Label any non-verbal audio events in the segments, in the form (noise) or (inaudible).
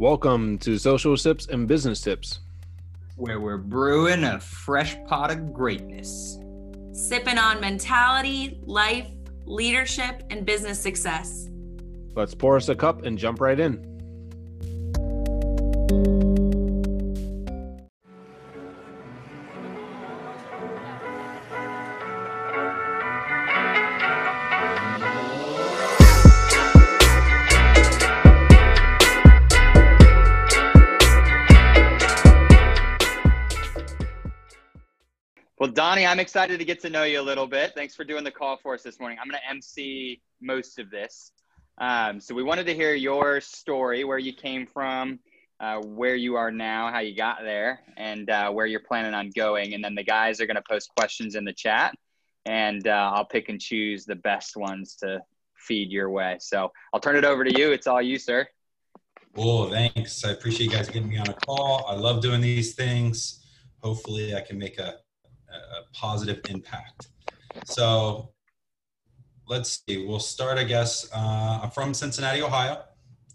Welcome to Social Sips and Business Tips. where we're brewing a fresh pot of greatness. sipping on mentality, life, leadership, and business success. Let's pour us a cup and jump right in. I'm excited to get to know you a little bit. Thanks for doing the call for us this morning. I'm going to MC most of this. Um, so, we wanted to hear your story, where you came from, uh, where you are now, how you got there, and uh, where you're planning on going. And then the guys are going to post questions in the chat, and uh, I'll pick and choose the best ones to feed your way. So, I'll turn it over to you. It's all you, sir. Cool, thanks. I appreciate you guys getting me on a call. I love doing these things. Hopefully, I can make a, a positive impact. So, let's see. We'll start, I guess. Uh, I'm from Cincinnati, Ohio,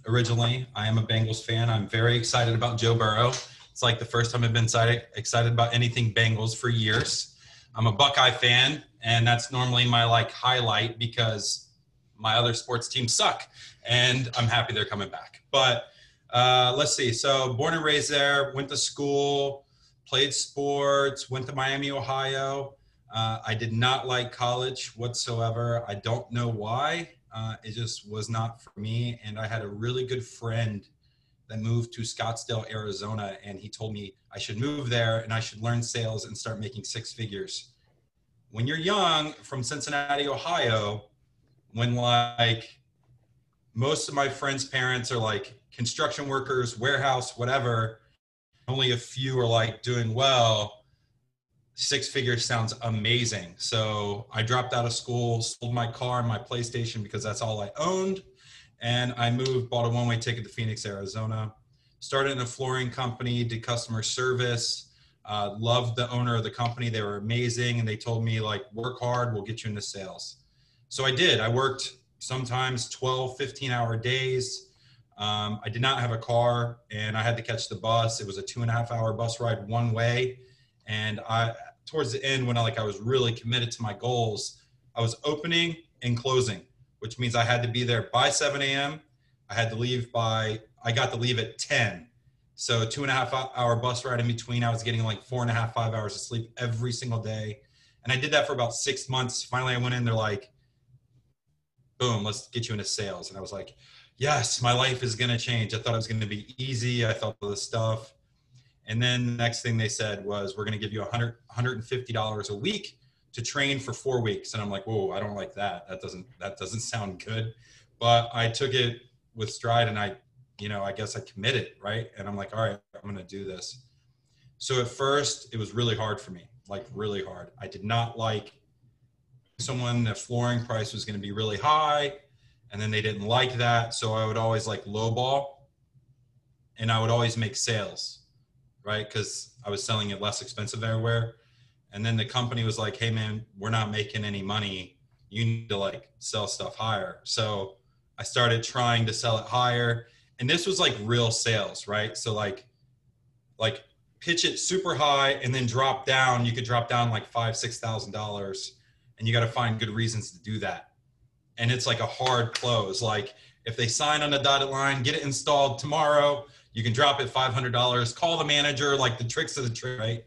originally. I am a Bengals fan. I'm very excited about Joe Burrow. It's like the first time I've been excited, excited about anything Bengals for years. I'm a Buckeye fan, and that's normally my like highlight because my other sports teams suck, and I'm happy they're coming back. But uh, let's see. So born and raised there, went to school, played sports, went to Miami, Ohio. Uh, I did not like college whatsoever. I don't know why. Uh, it just was not for me. And I had a really good friend that moved to Scottsdale, Arizona, and he told me I should move there and I should learn sales and start making six figures. When you're young from Cincinnati, Ohio, when like most of my friends' parents are like construction workers, warehouse, whatever. Only a few are like doing well. Six figures sounds amazing. So I dropped out of school, sold my car and my PlayStation because that's all I owned. And I moved, bought a one way ticket to Phoenix, Arizona. Started in a flooring company, did customer service. Uh, loved the owner of the company. They were amazing. And they told me, like, work hard, we'll get you into sales. So I did. I worked sometimes 12, 15 hour days. Um, I did not have a car and I had to catch the bus. It was a two and a half hour bus ride one way. And I, towards the end, when I like, I was really committed to my goals, I was opening and closing, which means I had to be there by 7 a.m. I had to leave by, I got to leave at 10. So two and a half hour bus ride in between. I was getting like four and a half, five hours of sleep every single day. And I did that for about six months. Finally, I went in, they're like, boom, let's get you into sales. And I was like, yes, my life is going to change. I thought it was going to be easy. I thought all this stuff. And then the next thing they said was, we're going to give you $100, $150 a week to train for four weeks. And I'm like, whoa, I don't like that. That doesn't, that doesn't sound good. But I took it with stride and I, you know, I guess I committed, right? And I'm like, all right, I'm going to do this. So at first it was really hard for me, like really hard. I did not like someone the flooring price was going to be really high and then they didn't like that so i would always like lowball and i would always make sales right? Because i was selling it less expensive everywhere. And then the company was like hey man we're not making any money. You need to like sell stuff higher. So i started trying to sell it higher and this was like real sales right? So like like pitch it super high and then drop down. You could drop down like five six thousand dollars and you got to find good reasons to do that. And it's like a hard close. Like if they sign on the dotted line, get it installed tomorrow, you can drop it $500, call the manager, like the tricks of the trade, right?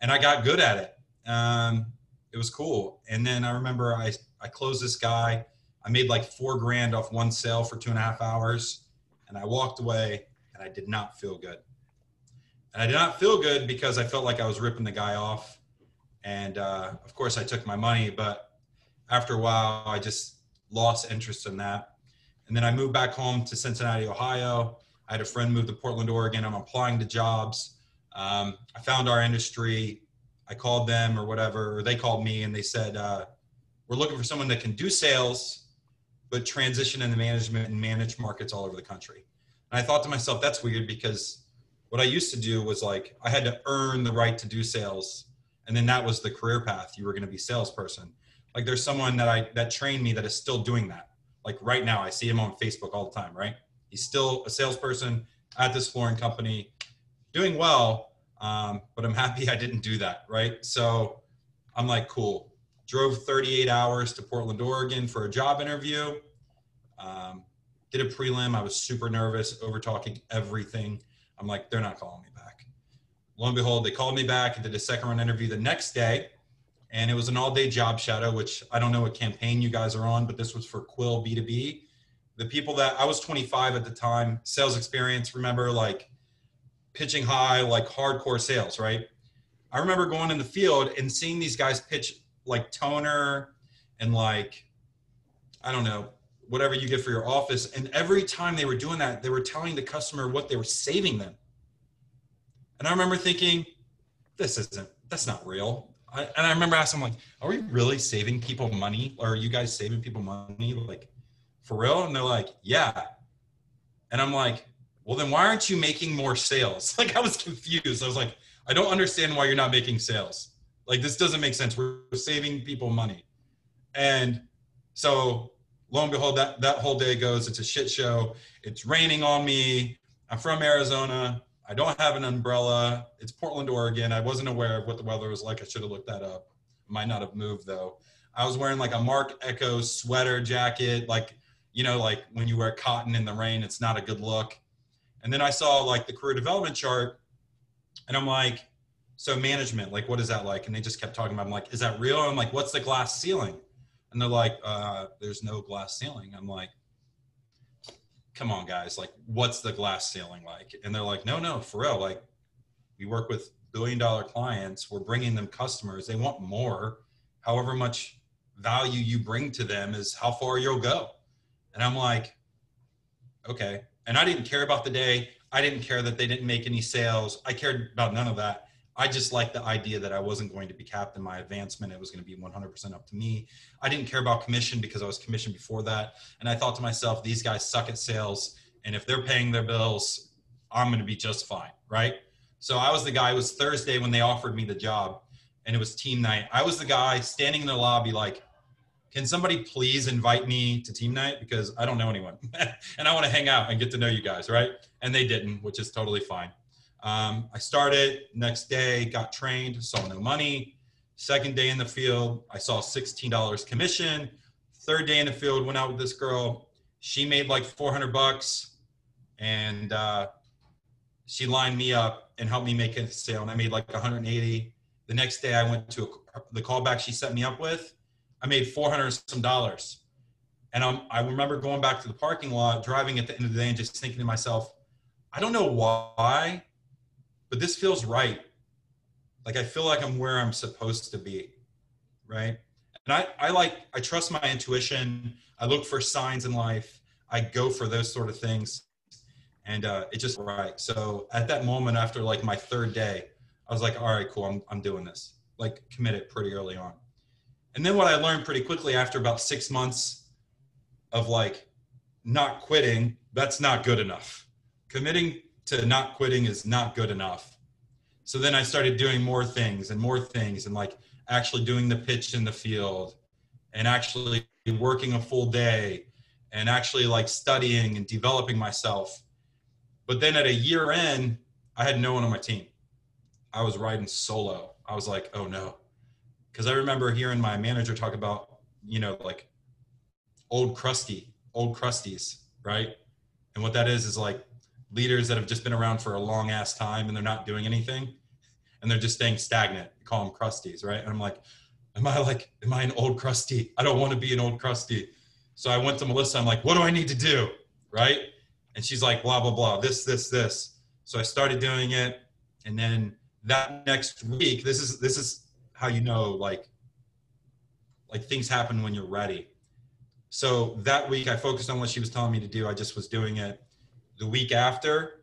And I got good at it. Um, it was cool. And then I remember I, I closed this guy. I made like four grand off one sale for two and a half hours. And I walked away and I did not feel good. And I did not feel good because I felt like I was ripping the guy off and uh, of course i took my money but after a while i just lost interest in that. And then i moved back home to cincinnati ohio. I had a friend move to portland oregon. I'm applying to jobs. Um, i found our industry. I called them or whatever or they called me and they said uh, we're looking for someone that can do sales but transition into management and manage markets all over the country. And i thought to myself that's weird because what i used to do was like i had to earn the right to do sales and then that was the career path. You were going to be salesperson like there's someone that i that trained me that is still doing that like right now i see him on facebook all the time right he's still a salesperson at this flooring company, doing well, um, but I'm (laughs) happy I didn't do that, right? So I'm like, cool. Drove 38 hours to Portland, Oregon for a job interview. Um, did a prelim. I was super nervous, over talking everything. I'm like, they're not calling me back. Lo and behold, they called me back and did a second round interview the next day. And it was an all day job shadow, which I don't know what campaign you guys are on, but this was for Quill B2B. The people that I was 25 at the time, sales experience, remember like pitching high, like hardcore sales, right? I remember going in the field and seeing these guys pitch like toner and like, I don't know, whatever you get for your office. And every time they were doing that, they were telling the customer what they were saving them. And I remember thinking, this isn't, that's not real. I, and I remember asking, like, are we really saving people money? Or are you guys saving people money? Like, for real? And they're like, yeah. And I'm like, well, then why aren't you making more sales? (laughs) Like, I was confused. I was like, I don't understand why you're not making sales. Like, this doesn't make sense. We're saving people money. And so, lo and behold, that, that whole day goes, it's a shit show. It's raining on me. I'm from Arizona. I don't have an umbrella. It's Portland, Oregon. I wasn't aware of what the weather was like. I should have looked that up. Might not have moved though. I was wearing like a Marc Ecko sweater jacket, like, you know, like when you wear cotton in the rain, it's not a good look. And then I saw like the career development chart and I'm like, so management, like, what is that like? And they just kept talking about, I'm like, is that real? I'm like, what's the glass ceiling? And they're like, uh, there's no glass ceiling. I'm like, come on guys like what's the glass ceiling like? And they're like no no for real like we work with billion dollar clients we're bringing them customers they want more. However much value you bring to them is how far you'll go. And i'm like okay. And i didn't care about the day i didn't care that they didn't make any sales i cared about none of that I just liked the idea that I wasn't going to be capped in my advancement. It was going to be 100% up to me. I didn't care about commission because I was commissioned before that. And I thought to myself, these guys suck at sales. And if they're paying their bills, I'm going to be just fine. Right. So I was the guy, it was Thursday when they offered me the job and it was team night. I was the guy standing in the lobby, like, can somebody please invite me to team night? Because I don't know anyone (laughs) and I want to hang out and get to know you guys. Right. And they didn't, which is totally fine. Um, I started next day, got trained, saw no money. Second day in the field, I saw $16 commission. Third day in the field, went out with this girl. She made like 400 bucks and uh, she lined me up and helped me make a sale. And I made like 180. The next day I went to a, the callback she set me up with. I made 400 some dollars. And I'm, I remember going back to the parking lot, driving at the end of the day and just thinking to myself, I don't know why but this feels right. Like I feel like I'm where I'm supposed to be, right? And I, I like, I trust my intuition. I look for signs in life. I go for those sort of things. And uh, it just right. So at that moment, after like my third day, I was like, all right, cool, I'm, I'm doing this. Like committed pretty early on. And then what I learned pretty quickly after about six months of like not quitting, that's not good enough. Committing to not quitting is not good enough. So then I started doing more things and more things and like actually doing the pitch in the field and actually working a full day and actually like studying and developing myself. But then at a year in, I had no one on my team. I was riding solo. I was like, oh no. Because I remember hearing my manager talk about, you know, like old crusty, old crusties, right? And what that is is like leaders that have just been around for a long ass time and they're not doing anything and they're just staying stagnant. You call them crusties, right? And I'm like, am I like, am I an old crusty? I don't want to be an old crusty. So I went to Melissa. I'm like, what do I need to do? Right. And she's like, blah, blah, blah, this, this, this. So I started doing it. And then that next week, this is, this is how you know, like, like things happen when you're ready. So that week I focused on what she was telling me to do. I just was doing it the week after,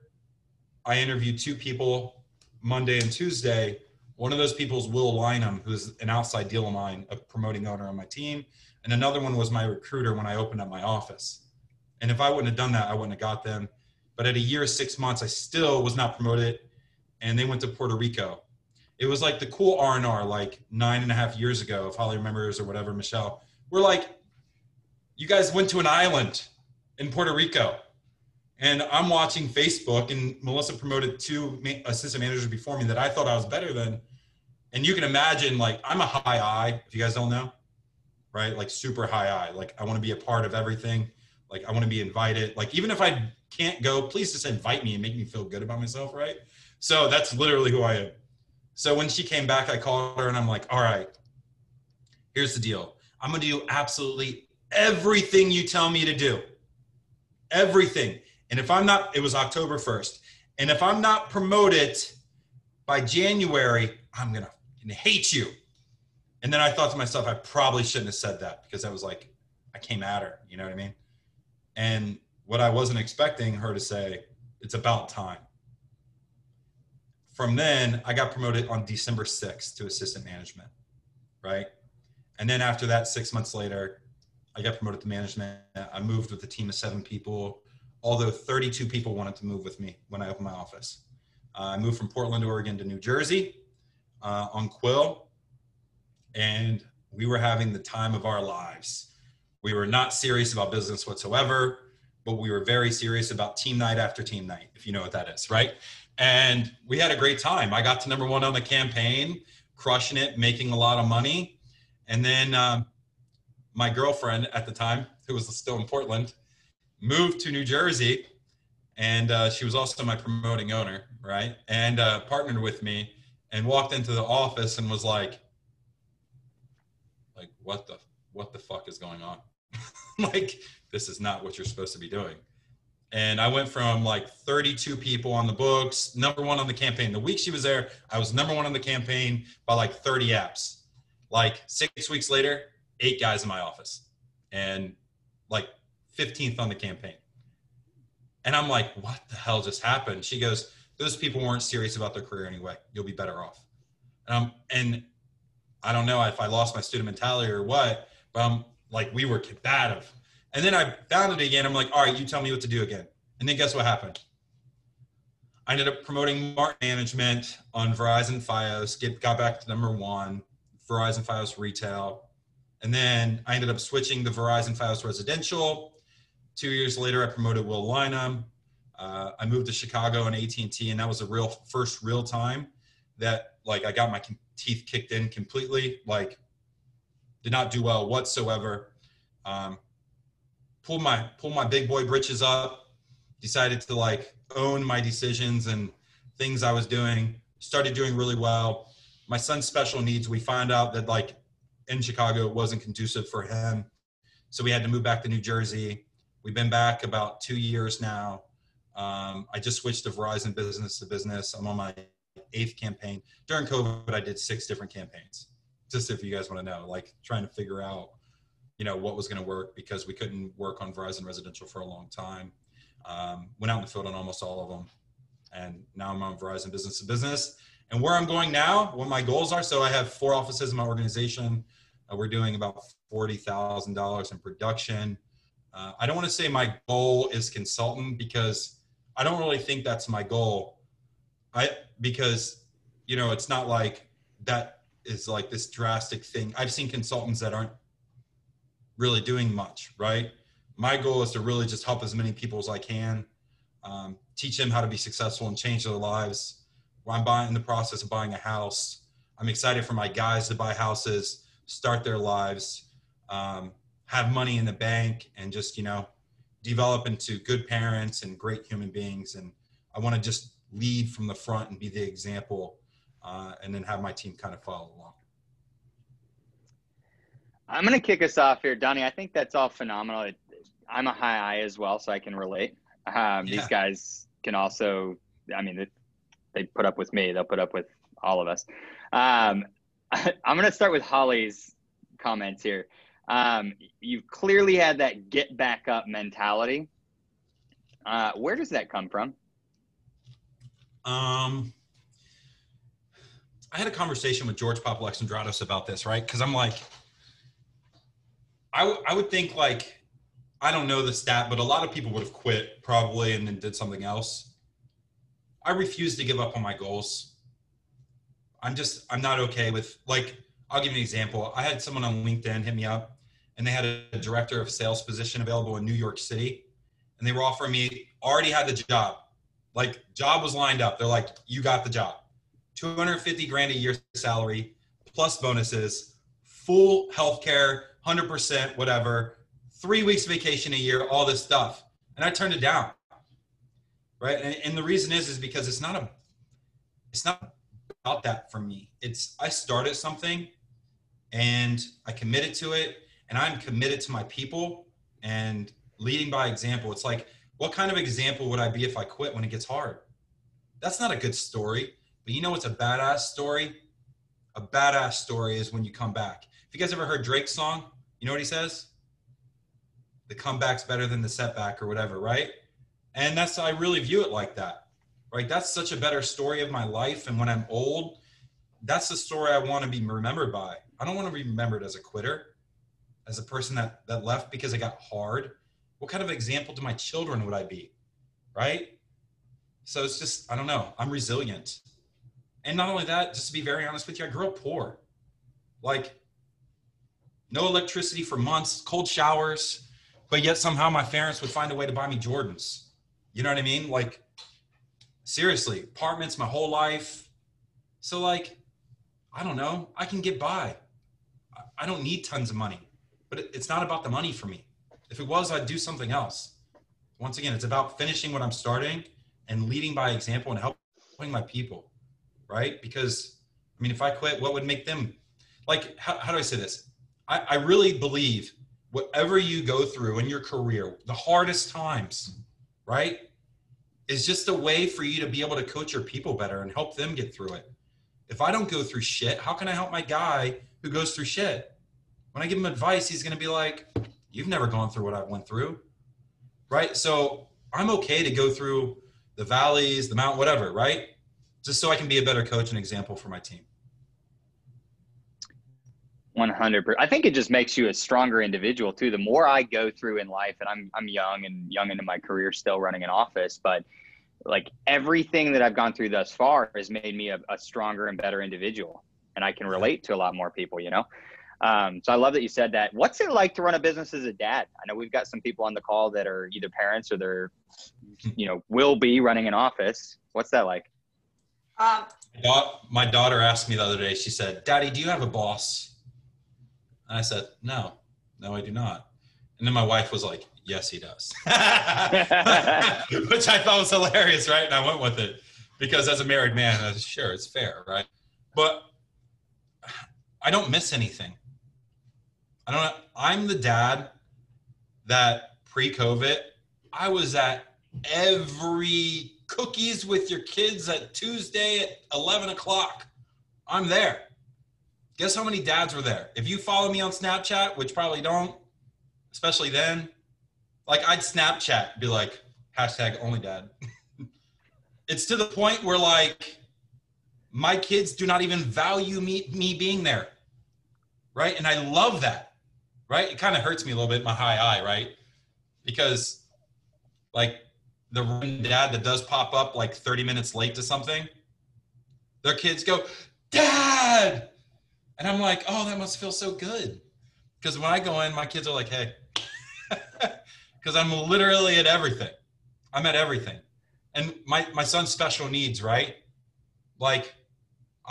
I interviewed two people Monday and Tuesday. One of those people is Will Lynham, who's an outside deal of mine, a promoting owner on my team. And another one was my recruiter when I opened up my office. And if I wouldn't have done that, I wouldn't have got them. But at a year, six months, I still was not promoted. And they went to Puerto Rico. It was like the cool R&R, like nine and a half years ago, if Holly remembers or whatever, Michelle. We're like, you guys went to an island in Puerto Rico And I'm watching Facebook, and Melissa promoted two assistant managers before me that I thought I was better than. And you can imagine, like, I'm a high I, if you guys don't know, right? Like, super high I. Like, I want to be a part of everything. Like, I want to be invited. Like, even if I can't go, please just invite me and make me feel good about myself, right? So that's literally who I am. So when she came back, I called her and I'm like, all right, here's the deal. I'm going to do absolutely everything you tell me to do. Everything. And if I'm not, it was October 1st. And if I'm not promoted by January, I'm going to hate you. And then I thought to myself, I probably shouldn't have said that because I was like, I came at her. You know what I mean? And what I wasn't expecting her to say, it's about time. From then, I got promoted on December 6th to assistant management, right? And then after that, six months later, I got promoted to management. I moved with a team of seven people, although 32 people wanted to move with me when I opened my office. Uh, I moved from Portland, Oregon to New Jersey uh, on Quill, and we were having the time of our lives. We were not serious about business whatsoever, but we were very serious about team night after team night, if you know what that is, right? And we had a great time. I got to number one on the campaign, crushing it, making a lot of money. And then um, my girlfriend at the time, who was still in Portland, moved to New Jersey. And uh, she was also my promoting owner, right? And uh, partnered with me and walked into the office and was like, like, what the, what the fuck is going on? (laughs) like, this is not what you're supposed to be doing and I went from like 32 people on the books, number one on the campaign. The week she was there, I was number one on the campaign by like 30 apps. Like six weeks later, eight guys in my office, and like 15th on the campaign. And I'm like, what the hell just happened? She goes, those people weren't serious about their career anyway. You'll be better off. And I'm, and I don't know if I lost my student mentality or what, but I'm like, we were combative and then I found it again. I'm like, all right, you tell me what to do again. And then guess what happened? I ended up promoting market management on Verizon Fios, get, got back to number one, Verizon Fios retail. And then I ended up switching the Verizon Fios residential. Two years later, I promoted Will Lynham. Uh, I moved to Chicago and AT&T, and that was a real first real time that like I got my teeth kicked in completely. Like, did not do well whatsoever. Um, pulled my pulled my big boy britches up, decided to like own my decisions and things I was doing. Started doing really well. My son's special needs. We found out that like in Chicago it wasn't conducive for him, so we had to move back to New Jersey. We've been back about two years now. Um, I just switched to Verizon Business to Business. I'm on my eighth campaign. During COVID, I did six different campaigns. Just if you guys want to know, like trying to figure out you know what was going to work because we couldn't work on Verizon residential for a long time. Um, went out in the field on almost all of them, and now I'm on Verizon business to business. And where I'm going now, what my goals are. So I have four offices in my organization. Uh, we're doing about forty thousand dollars in production. Uh, I don't want to say my goal is consultant because I don't really think that's my goal. I because you know it's not like that is like this drastic thing. I've seen consultants that aren't really doing much, right? My goal is to really just help as many people as I can, um, teach them how to be successful and change their lives. While I'm buying in the process of buying a house, I'm excited for my guys to buy houses, start their lives, um, have money in the bank, and just you know develop into good parents and great human beings. And I want to just lead from the front and be the example, uh, and then have my team kind of follow along. I'm going to kick us off here, Donny. I think that's all phenomenal. I'm a high I as well, so I can relate. Um, yeah. These guys can also, I mean, they, they, put up with me. They'll put up with all of us. Um, I, am going to start with Holly's comments here. Um, you've clearly had that get back up mentality. Uh, where does that come from? Um, I had a conversation with George Papalexandratos about this, right? Because I'm like, I, w- I would think like I don't know the stat, but a lot of people would have quit probably and then did something else. I refuse to give up on my goals. I'm just I'm not okay with like I'll give you an example. I had someone on LinkedIn hit me up and they had a director of sales position available in New York City and they were offering me already had the job. Like job was lined up. They're like, you got the job. 250 grand a year salary plus bonuses, full health care, 100%, whatever, three weeks vacation a year, all this stuff. And I turned it down. Right. And, and the reason is, is because it's not a, it's not about that for me. It's, I started something and I committed to it and I'm committed to my people and leading by example. It's like, what kind of example would I be if I quit when it gets hard? That's not a good story. But you know what's a badass story? A badass story is when you come back. If you guys ever heard Drake's song, you know what he says? The comeback's better than the setback or whatever, right? And that's I really view it like that. Right? That's such a better story of my life and when I'm old, that's the story I want to be remembered by. I don't want to be remembered as a quitter, as a person that that left because it got hard. What kind of example to my children would I be? Right? So it's just I don't know. I'm resilient. And not only that, just to be very honest with you, I grew up poor. Like no electricity for months, cold showers, but yet somehow my parents would find a way to buy me Jordans. You know what I mean? Like seriously, apartments my whole life. So like I don't know, I can get by. I don't need tons of money, but it's not about the money for me. If it was, I'd do something else. Once again, it's about finishing what I'm starting and leading by example and helping my people, right? Because, I mean, if I quit, what would make them like, how, how do I say this? I, I really believe whatever you go through in your career, the hardest times, right, is just a way for you to be able to coach your people better and help them get through it. If I don't go through shit, how can I help my guy who goes through shit? When I give him advice, he's going to be like, You've never gone through what I went through. Right. So I'm okay to go through the valleys, the mountain, whatever, right? Just so I can be a better coach and example for my team. 100%. i think it just makes you a stronger individual too the more i go through in life and i'm i'm young and young into my career still running an office but like everything that i've gone through thus far has made me a, a stronger and better individual and i can relate to a lot more people you know um, so i love that you said that what's it like to run a business as a dad i know we've got some people on the call that are either parents or they're you know will be running an office what's that like Um, My daughter asked me the other day, she said, Daddy, do you have a boss? And I said, No, no, I do not. And then my wife was like, Yes, he does. (laughs) Which I thought was hilarious, right? And I went with it because as a married man, I was sure it's fair, right? But I don't miss anything. I don't I'm the dad that pre-COVID, I was at every cookies with your kids at Tuesday at 11 o'clock. I'm there. Guess how many dads were there? If you follow me on Snapchat, which probably don't, especially then, like I'd Snapchat, be like, hashtag only dad. (laughs) it's to the point where like my kids do not even value me me being there. Right. And I love that. Right. It kind of hurts me a little bit, my high I, right? Because like the dad that does pop up like 30 minutes late to something, their kids go, Dad. And I'm like, oh, that must feel so good. Because when I go in, my kids are like, hey, (laughs) because I'm literally at everything. I'm at everything. And my, my son's special needs, right? Like,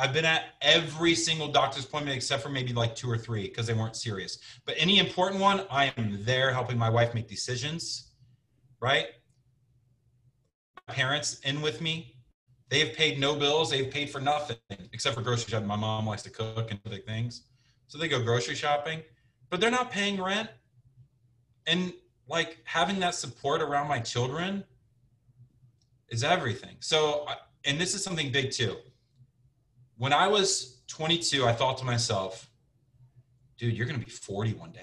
I've been at every single doctor's appointment except for maybe like two or three because they weren't serious. But any important one, I am there helping my wife make decisions, right? Parents in with me. They've paid no bills. They've paid for nothing except for grocery shopping. My mom likes to cook and big things. So they go grocery shopping, but they're not paying rent. And like having that support around my children is everything. So, and this is something big too. When I was 22, I thought to myself, dude, you're going to be 40 one day.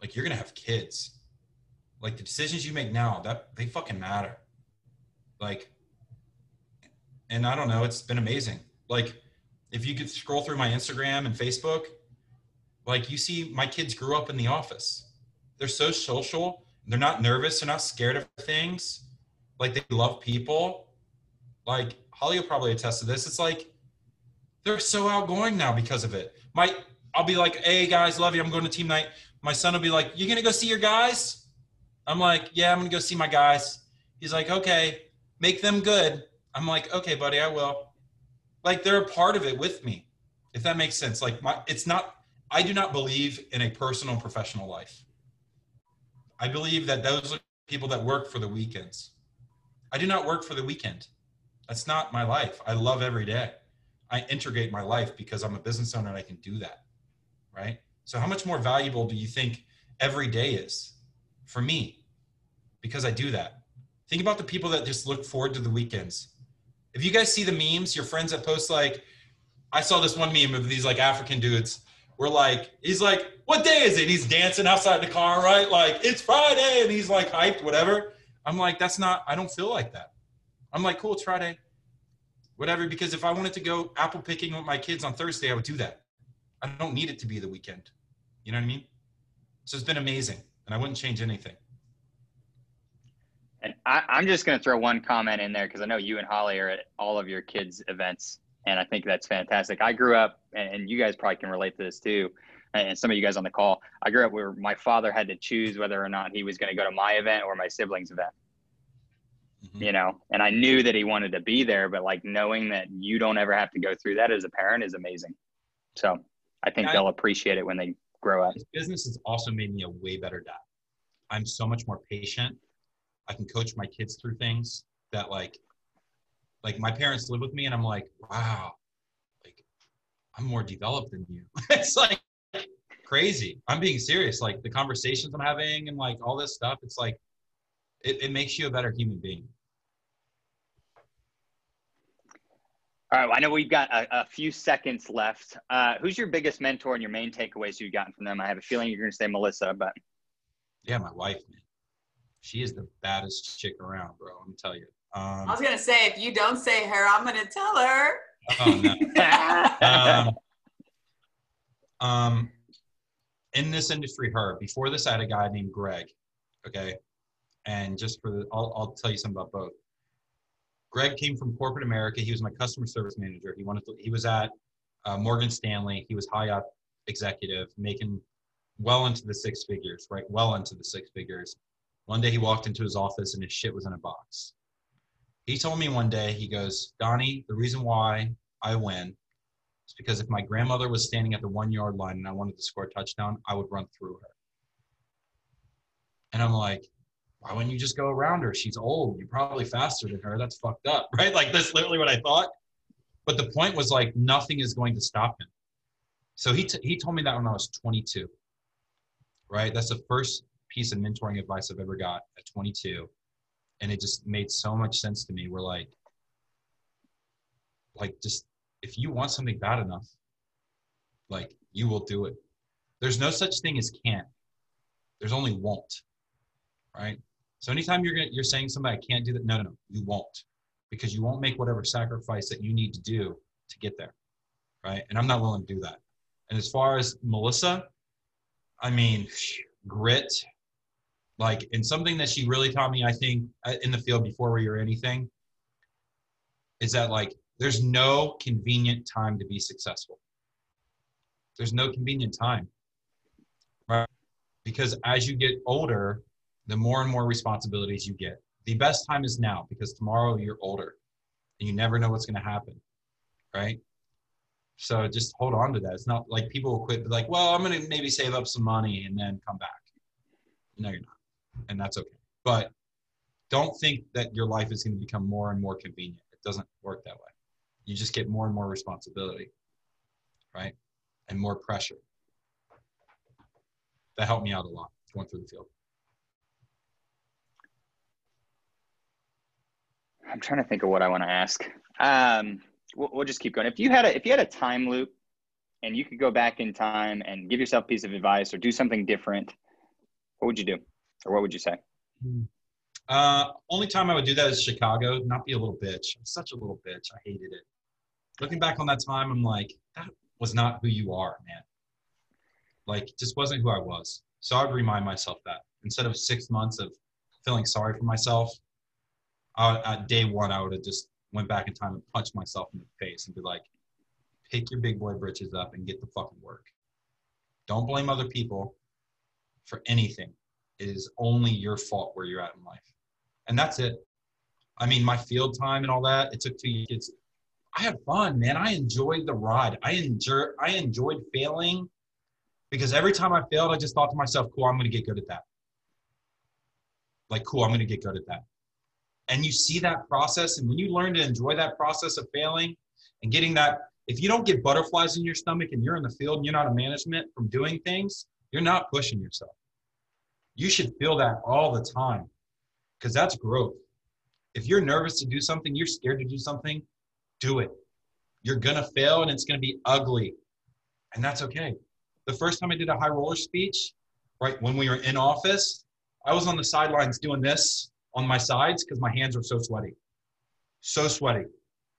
Like you're going to have kids. Like the decisions you make now, that they fucking matter. Like, and I don't know, it's been amazing. Like, if you could scroll through my Instagram and Facebook, like you see my kids grew up in the office. They're so social. They're not nervous. They're not scared of things. Like they love people. Like Holly will probably attest to this. It's like they're so outgoing now because of it. My I'll be like, hey guys, love you. I'm going to team night. My son will be like, You gonna go see your guys? I'm like, yeah, I'm gonna go see my guys. He's like, okay, make them good. I'm like, okay, buddy, I will. Like they're a part of it with me, if that makes sense. Like my, it's not. I do not believe in a personal professional life. I believe that those are people that work for the weekends. I do not work for the weekend. That's not my life. I love every day. I integrate my life because I'm a business owner and I can do that. Right. So, how much more valuable do you think every day is for me? Because I do that. Think about the people that just look forward to the weekends. If you guys see the memes, your friends that post like, I saw this one meme of these like African dudes. We're like, he's like, what day is it? He's dancing outside the car, right? Like, it's Friday, and he's like hyped, whatever. I'm like, that's not, I don't feel like that. I'm like, cool, it's Friday. Whatever, because if I wanted to go apple picking with my kids on Thursday, I would do that. I don't need it to be the weekend. You know what I mean? So it's been amazing, and I wouldn't change anything. And I, I'm just going to throw one comment in there because I know you and Holly are at all of your kids' events, and I think that's fantastic. I grew up, and you guys probably can relate to this too, and some of you guys on the call. I grew up where my father had to choose whether or not he was going to go to my event or my siblings' event. Mm-hmm. You know, and I knew that he wanted to be there, but like knowing that you don't ever have to go through that as a parent is amazing. So I think they'll appreciate it when they grow up. Business has also made me a way better dad. I'm so much more patient I can coach my kids through things that like like my parents live with me and I'm like, wow, like I'm more developed than you. (laughs) it's like crazy. I'm being serious. Like the conversations I'm having and like all this stuff, it's like it, it makes you a better human being. All right, I know we've got a, a few seconds left. Uh, who's your biggest mentor and your main takeaways you've gotten from them? I have a feeling you're going to say Melissa, but yeah, my wife, man she is the baddest chick around, bro. I'm tell you. Um, I was gonna say if you don't say her, I'm gonna tell her. Oh, no. (laughs) um, um, in this industry, her before this, I had a guy named Greg. Okay, and just for the, I'll, I'll tell you something about both. Greg came from corporate America. He was my customer service manager. He wanted to, he was at uh, Morgan Stanley. He was high up executive, making well into the six figures, right? Well into the six figures. One day he walked into his office and his shit was in a box. He told me one day, he goes, Donny, the reason why I win is because if my grandmother was standing at the one yard line and I wanted to score a touchdown, I would run through her. And I'm like, why wouldn't you just go around her? She's old. You're probably faster than her. That's fucked up, (laughs) right? Like that's literally what I thought. But the point was like nothing is going to stop him. So he t- he told me that when I was 22. Right? That's the first piece of mentoring advice I've ever got at 22. And it just made so much sense to me. We're like, like just if you want something bad enough, like you will do it. There's no such thing as can't. There's only won't. Right? So anytime you're gonna, you're saying somebody I can't do that, no, no, no, you won't, because you won't make whatever sacrifice that you need to do to get there, right? And I'm not willing to do that. And as far as Melissa, I mean, grit, like and something that she really taught me i think uh, in the field before we were anything is that like there's no convenient time to be successful there's no convenient time right because as you get older the more and more responsibilities you get the best time is now because tomorrow you're older and you never know what's going to happen right so just hold on to that it's not like people will quit like well i'm going to maybe save up some money and then come back no you're not and that's okay. But don't think that your life is going to become more and more convenient. It doesn't work that way. You just get more and more responsibility, right? And more pressure. That helped me out a lot going through the field. I'm trying to think of what I want to ask. Um, we'll, we'll just keep going. If you had a if you had a time loop, and you could go back in time and give yourself a piece of advice or do something different, what would you do? Or what would you say? Hmm. Uh, only time I would do that is Chicago, not be a little bitch. I'm such a little bitch. I hated it. Looking back on that time, I'm like, that was not who you are, man. Like, just wasn't who I was. So I'd remind myself that instead of six months of feeling sorry for myself, At day one, I would have just went back in time and punched myself in the face and be like, pick your big boy britches up and get the fucking work. Don't blame other people for anything it is only your fault where you're at in life. And that's it. I mean, my field time and all that, it took two years. I had fun, man. I enjoyed the ride. I enjoy I enjoyed failing because every time I failed, I just thought to myself, cool, I'm gonna get good at that. Like, cool, I'm gonna get good at that. And you see that process, and when you learn to enjoy that process of failing and getting that, if you don't get butterflies in your stomach and you're in the field and you're not a management from doing things, you're not pushing yourself. You should feel that all the time because that's growth. If you're nervous to do something, you're scared to do something, do it. You're gonna fail and it's gonna be ugly. And that's okay. The first time I did a high roller speech, right when we were in office, I was on the sidelines doing this on my sides because my hands were so sweaty. So sweaty.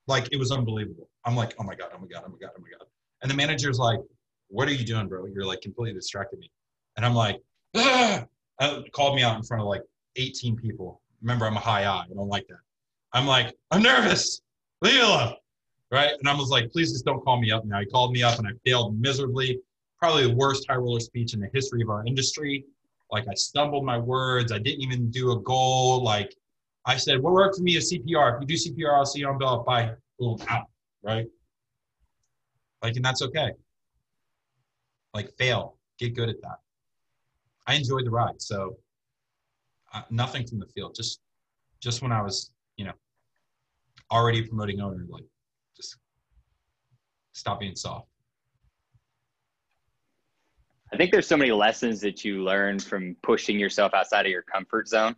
Like it was unbelievable. I'm like, oh my God, oh my God, oh my God, oh my God. And the manager's like, what are you doing, bro? You're like completely distracted me. And I'm like, ah! Called me out in front of like 18 people. Remember, I'm a high I. I don't like that. I'm like, I'm nervous. Leave it alone. Right. And I was like, please just don't call me up now. He called me up and I failed miserably. Probably the worst high roller speech in the history of our industry. Like I stumbled my words. I didn't even do a goal. Like I said, what worked for me is CPR. If you do CPR, I'll see you on belt. Bye. Boom, out. Right. Like, and that's okay. Like fail, get good at that. I enjoyed the ride. So uh, nothing from the field, just, just when I was, you know, already promoting owner, like just stop being soft. I think there's so many lessons that you learn from pushing yourself outside of your comfort zone.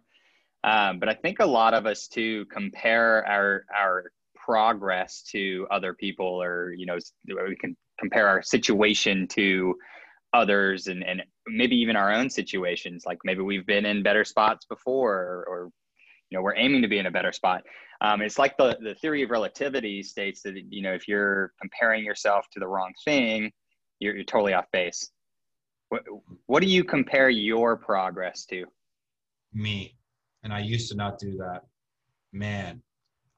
Um, but I think a lot of us too compare our our progress to other people, or you know, we can compare our situation to others, and and maybe even our own situations. Like maybe we've been in better spots before, or, or you know, we're aiming to be in a better spot. Um, it's like the the theory of relativity states that you know if you're comparing yourself to the wrong thing, you're, you're totally off base. What, what do you compare your progress to? Me. And I used to not do that. Man,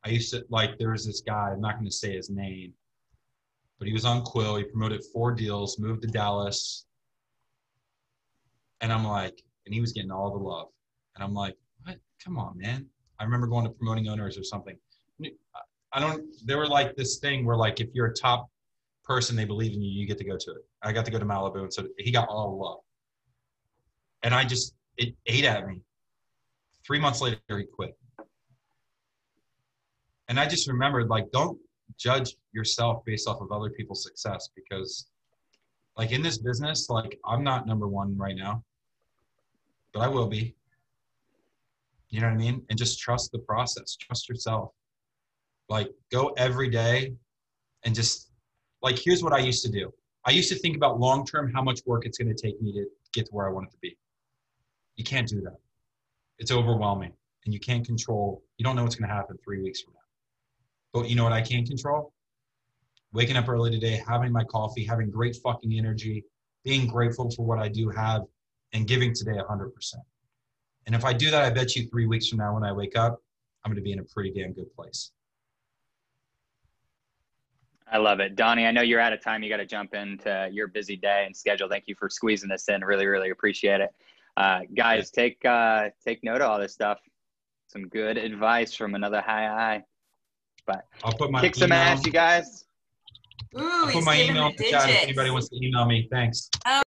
I used to, like, there was this guy, I'm not going to say his name, but he was on Quill. He promoted four deals, moved to Dallas. And I'm like, and he was getting all the love. And I'm like, what? Come on, man. I remember going to promoting owners or something. I don't, they were like this thing where, like, if you're a top person they believe in you, you get to go to it. I got to go to Malibu, and so he got all love. And I just it ate at me. Three months later, he quit. And I just remembered, like, don't judge yourself based off of other people's success because, like, in this business, like, I'm not number one right now, but I will be. You know what I mean? And just trust the process, trust yourself. Like, go every day and just like here's what I used to do. I used to think about long term how much work it's going to take me to get to where I want it to be. You can't do that. It's overwhelming and you can't control, you don't know what's going to happen three weeks from now. But you know what I can control? Waking up early today, having my coffee, having great fucking energy, being grateful for what I do have, and giving today 100%. And if I do that, I bet you three weeks from now when I wake up, I'm going to be in a pretty damn good place. I love it. Donny, I know you're out of time. You got to jump into your busy day and schedule. Thank you for squeezing this in. Really, really appreciate it. Uh, guys, take uh, take note of all this stuff. Some good advice from another high I. But I'll put my kick some ass, you guys. Ooh, I'll put my email in the chat if anybody wants to email me. Thanks. Oh,